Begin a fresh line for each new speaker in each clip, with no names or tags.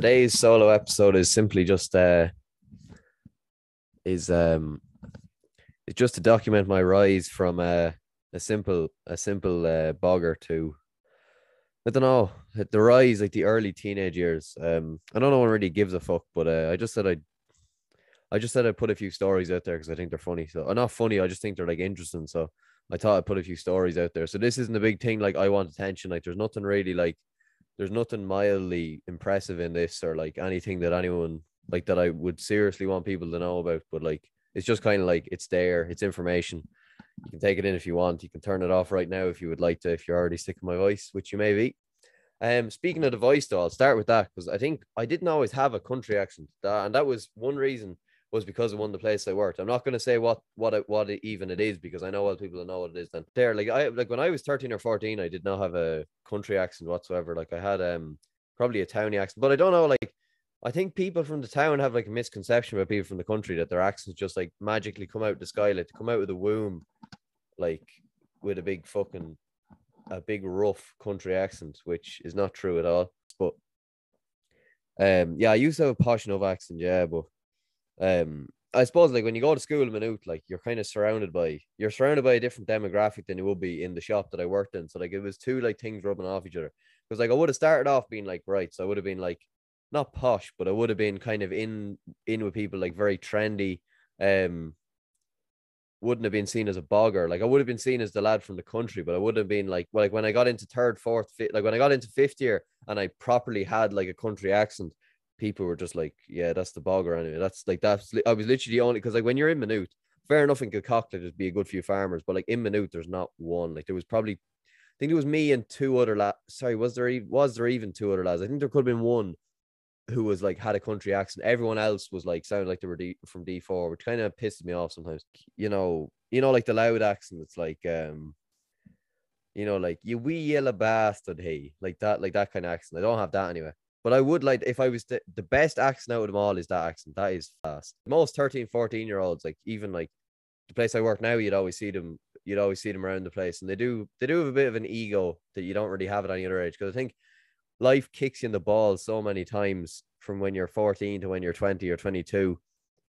today's solo episode is simply just uh is um it's just to document my rise from uh, a simple a simple uh, bogger to I don't know the rise like the early teenage years. Um, I don't know one really gives a fuck, but uh, I just said I, I just said I'd put a few stories out there because I think they're funny. So, or not funny, I just think they're like interesting. So I thought I'd put a few stories out there. So this isn't a big thing. Like I want attention. Like there's nothing really like, there's nothing mildly impressive in this or like anything that anyone like that I would seriously want people to know about. But like it's just kind of like it's there. It's information you can take it in if you want. You can turn it off right now if you would like to, if you're already sick of my voice, which you may be. Um, speaking of the voice, though, I'll start with that because I think I didn't always have a country accent, that, and that was one reason was because of one of the places I worked. I'm not going to say what what it, what it, even it is because I know other people know what it is. Then there, like I like when I was 13 or 14, I did not have a country accent whatsoever. Like I had um probably a towny accent, but I don't know. Like I think people from the town have like a misconception about people from the country that their accents just like magically come out the sky, like to come out of the womb like with a big fucking a big rough country accent, which is not true at all. But um yeah, I used to have a posh enough accent, yeah, but um I suppose like when you go to school in Maynooth, like you're kind of surrounded by you're surrounded by a different demographic than you would be in the shop that I worked in. So like it was two like things rubbing off each other. Because like I would have started off being like right, so I would have been like not posh, but I would have been kind of in in with people like very trendy, um, wouldn't have been seen as a bogger. Like I would have been seen as the lad from the country, but I would have been like, well, like when I got into third, fourth, fifth, like when I got into fifth year and I properly had like a country accent, people were just like, yeah, that's the bogger anyway. That's like that's I was literally only because like when you're in Maynooth, fair enough in Kilcock, there'd be a good few farmers, but like in Maynooth, there's not one. Like there was probably, I think it was me and two other lads. Sorry, was there was there even two other lads? I think there could have been one who was like had a country accent. Everyone else was like sounded like they were D, from D four, which kind of pissed me off sometimes. You know, you know, like the loud accent. It's like um, you know, like you wee yellow bastard, hey, like that, like that kind of accent. I don't have that anyway. But I would like if I was the, the best accent out of them all is that accent. That is fast. Most 13, 14 year olds, like even like the place I work now, you'd always see them, you'd always see them around the place. And they do they do have a bit of an ego that you don't really have at any other age. Because I think life kicks you in the ball so many times from when you're 14 to when you're 20 or 22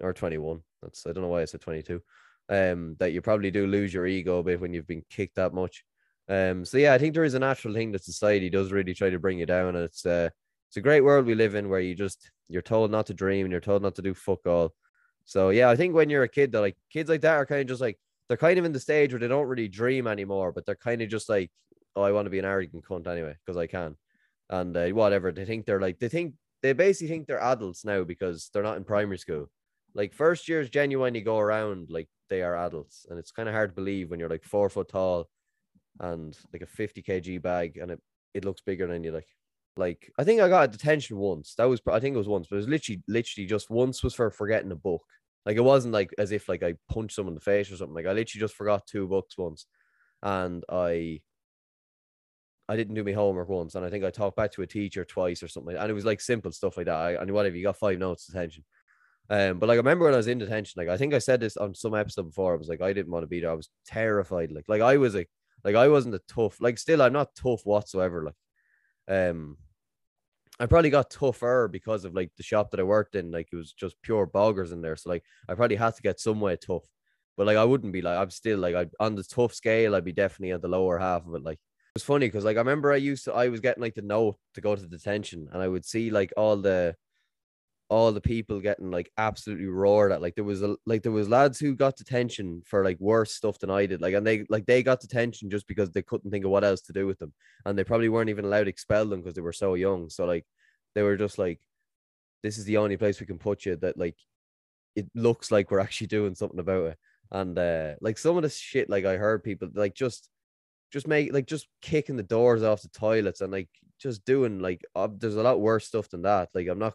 or 21. That's I don't know why I said 22. Um, that you probably do lose your ego a bit when you've been kicked that much. Um, so yeah, I think there is a natural thing that society does really try to bring you down, and it's uh, it's a great world we live in where you just you're told not to dream and you're told not to do fuck all. So yeah, I think when you're a kid, they're like kids like that are kind of just like they're kind of in the stage where they don't really dream anymore, but they're kind of just like, oh, I want to be an arrogant cunt anyway because I can and uh, whatever. They think they're like they think they basically think they're adults now because they're not in primary school. Like first years genuinely go around like they are adults, and it's kind of hard to believe when you're like four foot tall and like a 50 kg bag and it, it looks bigger than you like like I think I got a detention once. That was I think it was once, but it was literally literally just once was for forgetting a book. Like it wasn't like as if like I punched someone in the face or something. Like I literally just forgot two books once, and I I didn't do my homework once, and I think I talked back to a teacher twice or something, and it was like simple stuff like that. I, knew whatever you got five notes detention. Um, but like I remember when I was in detention, like I think I said this on some episode before. I was like, I didn't want to be there. I was terrified. Like, like I was like, like I wasn't a tough. Like, still, I'm not tough whatsoever. Like, um, I probably got tougher because of like the shop that I worked in. Like, it was just pure boggers in there. So like, I probably had to get some way tough. But like, I wouldn't be like, I'm still like, I on the tough scale, I'd be definitely at the lower half of it. Like, it was funny because like I remember I used to I was getting like the note to go to detention and I would see like all the all the people getting like absolutely roared at like there was a like there was lads who got detention for like worse stuff than I did like and they like they got detention just because they couldn't think of what else to do with them and they probably weren't even allowed to expel them because they were so young so like they were just like this is the only place we can put you that like it looks like we're actually doing something about it and uh like some of the shit like I heard people like just just make like just kicking the doors off the toilets and like just doing like uh, there's a lot worse stuff than that. Like I'm not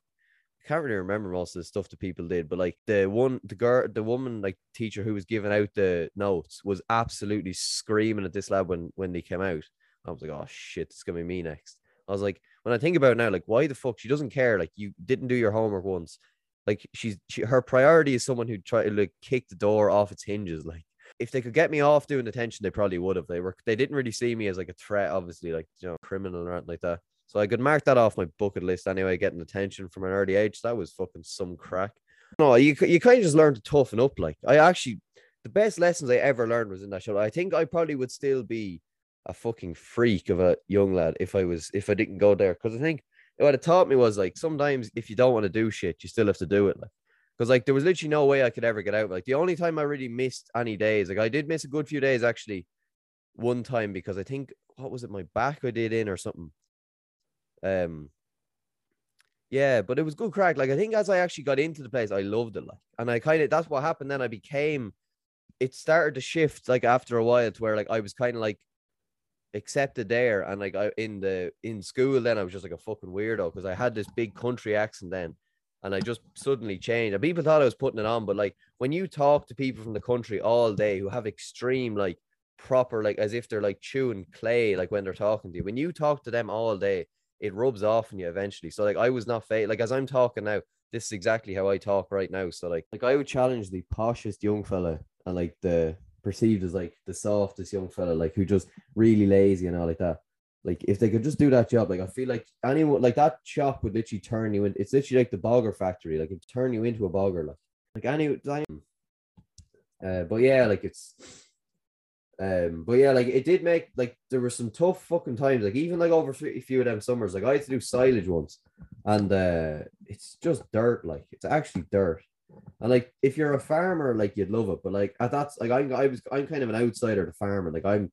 can't really remember most of the stuff that people did, but like the one the girl the woman like teacher who was giving out the notes was absolutely screaming at this lab when when they came out. I was like, oh shit, it's gonna be me next. I was like, when I think about it now, like why the fuck she doesn't care? Like you didn't do your homework once. Like she's she her priority is someone who try to like kick the door off its hinges. Like if they could get me off doing detention, they probably would have. They were they didn't really see me as like a threat, obviously, like you know, criminal or anything like that. So I could mark that off my bucket list anyway, getting attention from an early age. That was fucking some crack. No, you you kind of just learn to toughen up. Like I actually, the best lessons I ever learned was in that show. I think I probably would still be a fucking freak of a young lad if I was if I didn't go there. Because I think what it taught me was like sometimes if you don't want to do shit, you still have to do it. Like because like there was literally no way I could ever get out. Like the only time I really missed any days, like I did miss a good few days actually, one time because I think what was it, my back I did in or something. Um, yeah, but it was good crack. Like I think as I actually got into the place, I loved it. Like, and I kind of that's what happened. Then I became. It started to shift like after a while to where like I was kind of like accepted there, and like I in the in school then I was just like a fucking weirdo because I had this big country accent then, and I just suddenly changed. And people thought I was putting it on, but like when you talk to people from the country all day who have extreme like proper like as if they're like chewing clay like when they're talking to you, when you talk to them all day it rubs off on you eventually. So like I was not fake. Like as I'm talking now, this is exactly how I talk right now. So like like I would challenge the poshest young fella and like the perceived as like the softest young fella, like who just really lazy and all like that. Like if they could just do that job, like I feel like anyone like that shop would literally turn you in. It's literally like the bogger factory, like it turn you into a bogger, like like any. Uh, but yeah, like it's um, but yeah, like it did make like there were some tough fucking times. Like even like over a few of them summers, like I had to do silage once, and uh, it's just dirt. Like it's actually dirt. And like if you're a farmer, like you'd love it. But like at that's like I I was I'm kind of an outsider to farming. Like I'm,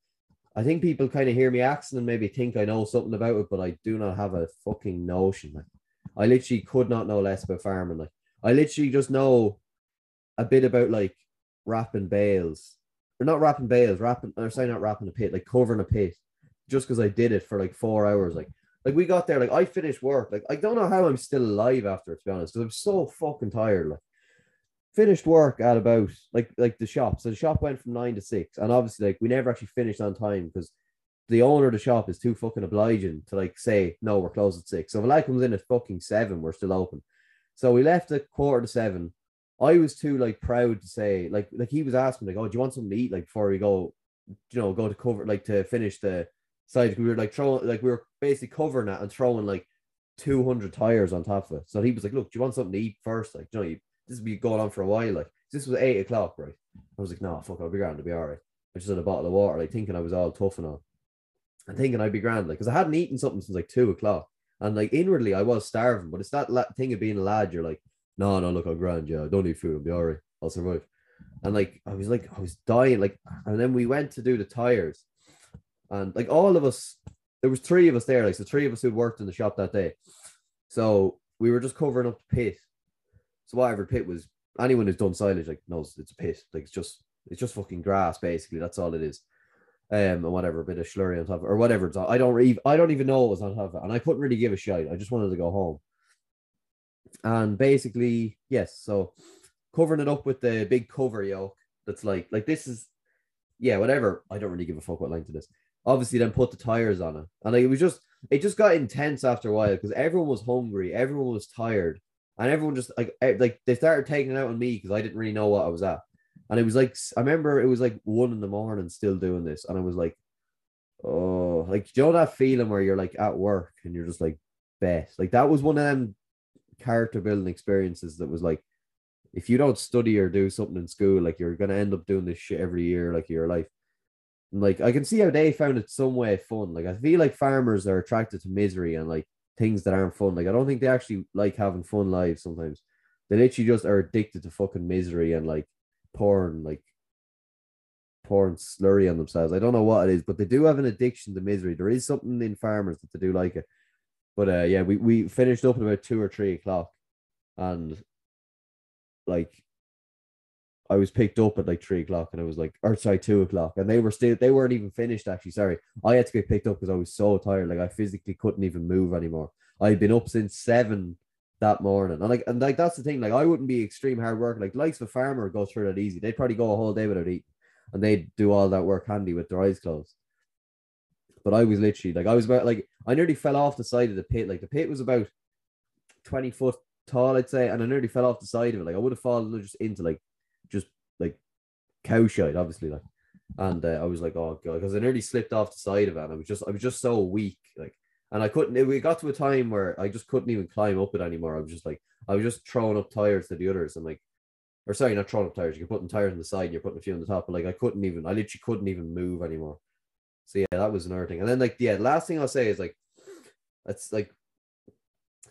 I think people kind of hear me accent and maybe think I know something about it, but I do not have a fucking notion. Like I literally could not know less about farming. Like I literally just know a bit about like wrapping bales or not wrapping bales, wrapping or sorry, not wrapping a pit, like covering a pit, just because I did it for like four hours. Like, like we got there, like I finished work. Like, I don't know how I'm still alive after, to be honest, because I'm so fucking tired. Like, finished work at about like like the shop. So the shop went from nine to six, and obviously, like we never actually finished on time because the owner of the shop is too fucking obliging to like say no, we're closed at six. So if a lad comes in at fucking seven, we're still open. So we left at quarter to seven. I was too like proud to say like like he was asking like, oh, do you want something to eat like before we go, you know, go to cover like to finish the side. We were like throwing like we were basically covering that and throwing like two hundred tires on top of it. So he was like, look, do you want something to eat first? Like, you know, this will be going on for a while. Like this was eight o'clock, right? I was like, no, fuck, I'll be grand, I'll be all right. I just had a bottle of water, like thinking I was all tough and all, and thinking I'd be grand, like because I hadn't eaten something since like two o'clock, and like inwardly I was starving, but it's that la- thing of being a lad. You're like, no, no, look, I'm grand. Yeah, I don't need food. I'll be all right. I'll survive. And like, I was like, I was dying. Like, and then we went to do the tires, and like all of us, there was three of us there. Like, so three of us who worked in the shop that day. So we were just covering up the pit. So whatever pit was, anyone who's done silage like knows it's a pit. Like it's just it's just fucking grass basically. That's all it is. Um, and whatever a bit of slurry on top of, or whatever it's on. I don't even I don't even know what was on top of it, and I couldn't really give a shit. I just wanted to go home. And basically, yes, so covering it up with the big cover yoke that's like like this is yeah, whatever. I don't really give a fuck what length it is. Obviously, then put the tires on it. And like, it was just it just got intense after a while because everyone was hungry, everyone was tired, and everyone just like eh, like they started taking it out on me because I didn't really know what I was at. And it was like I remember it was like one in the morning still doing this, and I was like, oh, like you know that feeling where you're like at work and you're just like best. Like that was one of them character building experiences that was like if you don't study or do something in school, like you're gonna end up doing this shit every year, like your life. And like I can see how they found it some way fun. Like I feel like farmers are attracted to misery and like things that aren't fun. Like I don't think they actually like having fun lives sometimes. They literally just are addicted to fucking misery and like porn, like pouring slurry on themselves. I don't know what it is, but they do have an addiction to misery. There is something in farmers that they do like it. But uh, yeah, we, we finished up at about two or three o'clock, and like I was picked up at like three o'clock, and I was like, or sorry, two o'clock, and they were still they weren't even finished. Actually, sorry, I had to get picked up because I was so tired, like I physically couldn't even move anymore. I'd been up since seven that morning, and like and like that's the thing. Like I wouldn't be extreme hard work. Like likes of a farmer go through that easy. They'd probably go a whole day without eating, and they'd do all that work handy with their eyes closed. But I was literally like I was about like I nearly fell off the side of the pit. Like the pit was about 20 foot tall, I'd say, and I nearly fell off the side of it. Like I would have fallen just into like just like cow shite, obviously. Like and uh, I was like, oh god, because I nearly slipped off the side of it. And I was just I was just so weak. Like And I couldn't. It, we got to a time where I just couldn't even climb up it anymore. I was just like, I was just throwing up tires to the others, and like, or sorry, not throwing up tires. You're putting tires on the side, and you're putting a few on the top. But like, I couldn't even. I literally couldn't even move anymore. So yeah, that was another thing. And then like, yeah, the last thing I'll say is like, that's like,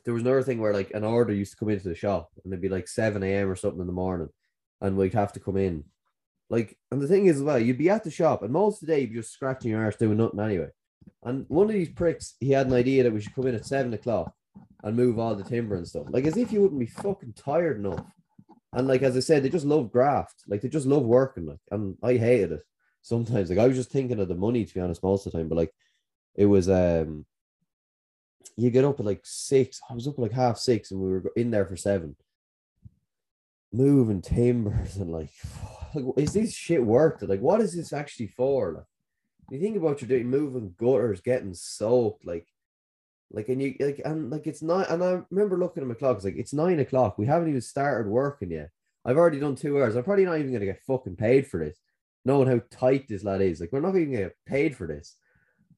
there was another thing where like an order used to come into the shop, and it'd be like seven a.m. or something in the morning, and we'd have to come in. Like, and the thing is, as well, you'd be at the shop, and most of the day you'd be just scratching your arse doing nothing anyway. And one of these pricks, he had an idea that we should come in at seven o'clock and move all the timber and stuff. Like as if you wouldn't be fucking tired enough. And like as I said, they just love graft. Like they just love working. Like and I hated it sometimes. Like I was just thinking of the money to be honest most of the time. But like it was um you get up at like six. I was up at like half six and we were in there for seven. Moving timbers and like, like is this shit worth it? Like, what is this actually for? Like, you think about you're doing moving gutters, getting soaked, like, like, and you like, and like it's not. And I remember looking at my clock. It's like it's nine o'clock. We haven't even started working yet. I've already done two hours. I'm probably not even gonna get fucking paid for this, knowing how tight this lad is. Like, we're not even gonna get paid for this.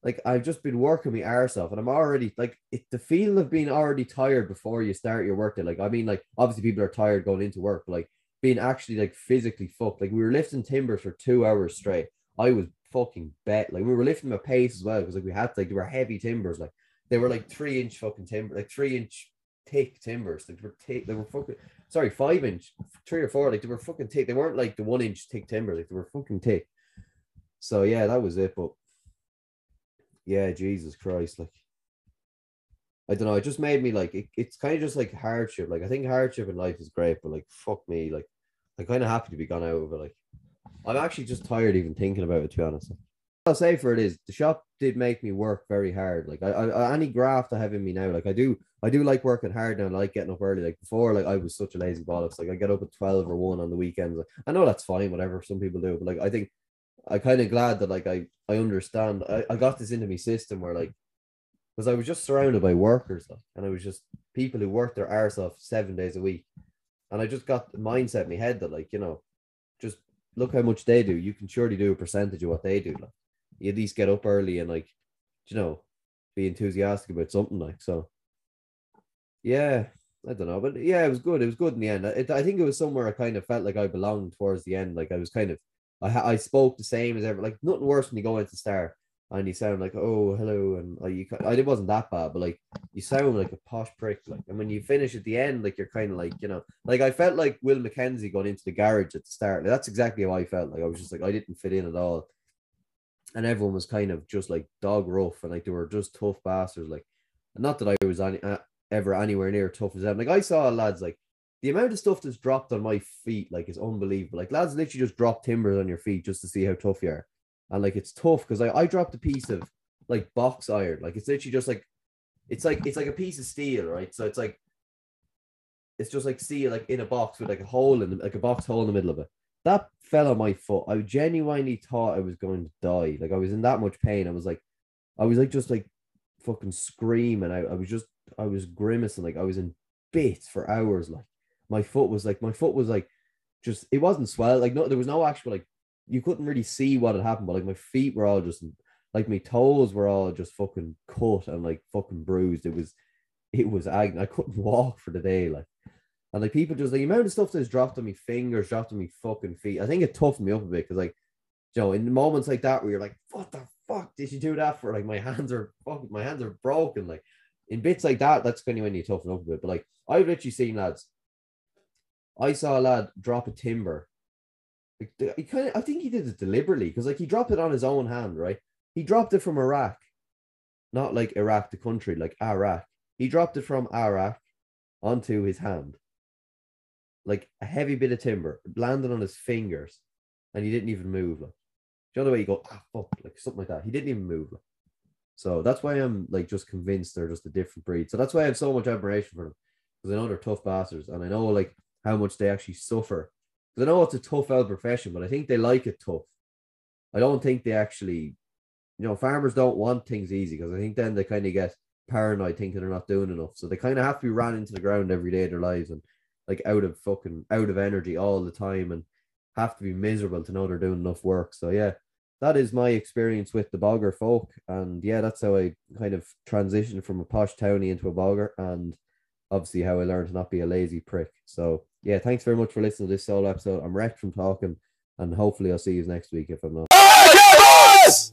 Like, I've just been working my arse off, and I'm already like it, the feeling of being already tired before you start your work day. Like, I mean, like obviously people are tired going into work, but like being actually like physically fucked. Like we were lifting timbers for two hours straight. I was fucking bet. Like we were lifting them at pace as well because like we had to, like they were heavy timbers. Like they were like three inch fucking timber, like three inch thick timbers. Like they were thick. They were fucking sorry, five inch, three or four. Like they were fucking thick. They weren't like the one inch thick timber. Like they were fucking thick. So yeah, that was it. But yeah, Jesus Christ, like I don't know. It just made me like it, it's kind of just like hardship. Like I think hardship in life is great, but like fuck me, like I'm kind of happy to be gone out of it. Like I'm actually just tired even thinking about it. To be honest, I'll say for it is the shop did make me work very hard. Like I, I any graft I have in me now, like I do, I do like working hard now. And I like getting up early. Like before, like I was such a lazy bollocks. Like I get up at twelve or one on the weekends. Like, I know that's fine, whatever some people do, but like I think I kind of glad that like I I understand. I, I got this into my system where like because I was just surrounded by workers like, and I was just people who worked their arse off seven days a week. And I just got the mindset in my head that like, you know, just look how much they do. You can surely do a percentage of what they do. Like you at least get up early and like, you know, be enthusiastic about something like so. Yeah, I don't know, but yeah, it was good. It was good in the end. It, I think it was somewhere I kind of felt like I belonged towards the end. Like I was kind of, I I spoke the same as ever. Like nothing worse when you go into the start and you sound like oh hello and uh, you I, it wasn't that bad but like you sound like a posh prick like and when you finish at the end like you're kind of like you know like I felt like Will Mackenzie going into the garage at the start like, that's exactly how I felt like I was just like I didn't fit in at all and everyone was kind of just like dog rough and like they were just tough bastards like not that I was any, uh, ever anywhere near tough as them like I saw lads like the amount of stuff that's dropped on my feet like is unbelievable. Like lads literally just drop timbers on your feet just to see how tough you are. And like it's tough because I, I dropped a piece of like box iron. Like it's literally just like it's like it's like a piece of steel right? So it's like it's just like steel like in a box with like a hole in the, like a box hole in the middle of it. That fell on my foot. I genuinely thought i was going to die. Like i was in that much pain. I was like i was like just like fucking screaming and I, I was just i was grimacing like i was in bits for hours like my foot was like my foot was like just it wasn't swell like no there was no actual like you couldn't really see what had happened, but like my feet were all just like my toes were all just fucking cut and like fucking bruised. It was it was agony. I couldn't walk for the day, like and like people just like the amount of stuff that's dropped on me fingers, dropped on me fucking feet. I think it toughened me up a bit because like you know, in moments like that where you're like, what the fuck did you do that for? Like my hands are fucking my hands are broken. Like in bits like that, that's kind of when you toughen up a bit. But like I've literally seen lads. I saw a lad drop a timber like, he kind of, I think he did it deliberately because like he dropped it on his own hand, right? He dropped it from Iraq, not like Iraq the country, like Iraq. He dropped it from Iraq onto his hand, like a heavy bit of timber landed on his fingers, and he didn't even move. Like, the way you go ah fuck, like something like that? He didn't even move. So that's why I'm like just convinced they're just a different breed. So that's why I have so much admiration for them because I know they're tough bastards, and I know like how much they actually suffer Because I know it's a tough old profession, but I think they like it tough. I don't think they actually, you know, farmers don't want things easy because I think then they kind of get paranoid thinking they're not doing enough. So they kind of have to be ran into the ground every day of their lives and like out of fucking out of energy all the time and have to be miserable to know they're doing enough work. So yeah, that is my experience with the bogger folk. And yeah, that's how I kind of transitioned from a posh townie into a bogger. And obviously how I learned to not be a lazy prick. So yeah, thanks very much for listening to this solo episode. I'm wrecked from talking, and hopefully I'll see you next week if I'm not. Oh,